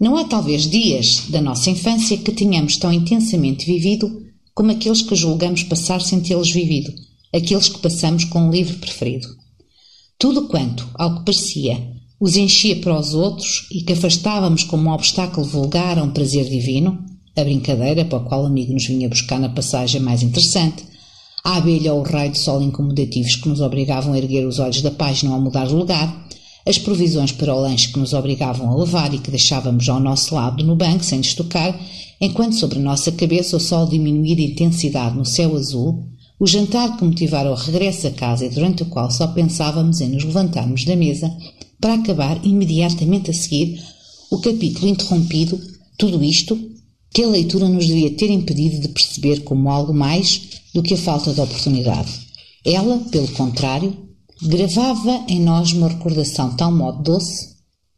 Não há talvez dias da nossa infância que tenhamos tão intensamente vivido como aqueles que julgamos passar sem tê-los vivido, aqueles que passamos com um livro preferido. Tudo quanto, ao que parecia, os enchia para os outros e que afastávamos como um obstáculo vulgar a um prazer divino, a brincadeira para a qual o amigo nos vinha buscar na passagem mais interessante, a abelha ou o raio de sol incomodativos que nos obrigavam a erguer os olhos da página ou a mudar de lugar, as provisões para o lanche que nos obrigavam a levar e que deixávamos ao nosso lado no banco sem destocar, enquanto sobre a nossa cabeça o sol diminuía de intensidade no céu azul, o jantar que motivara o regresso a casa e durante o qual só pensávamos em nos levantarmos da mesa para acabar imediatamente a seguir o capítulo interrompido, tudo isto que a leitura nos devia ter impedido de perceber como algo mais do que a falta de oportunidade. Ela, pelo contrário, gravava em nós uma recordação tal modo doce,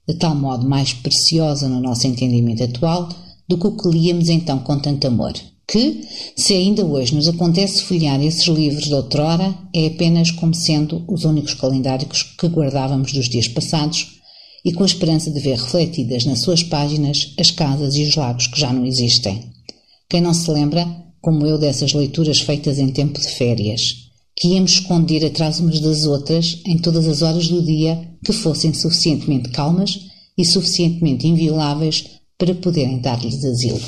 de tal modo mais preciosa no nosso entendimento atual, do que o que líamos então com tanto amor. Que, se ainda hoje nos acontece folhear esses livros de outrora, é apenas como sendo os únicos calendários que guardávamos dos dias passados e com a esperança de ver refletidas nas suas páginas as casas e os lagos que já não existem. Quem não se lembra, como eu, dessas leituras feitas em tempo de férias, que íamos esconder atrás umas das outras em todas as horas do dia que fossem suficientemente calmas e suficientemente invioláveis para poderem dar-lhes asilo.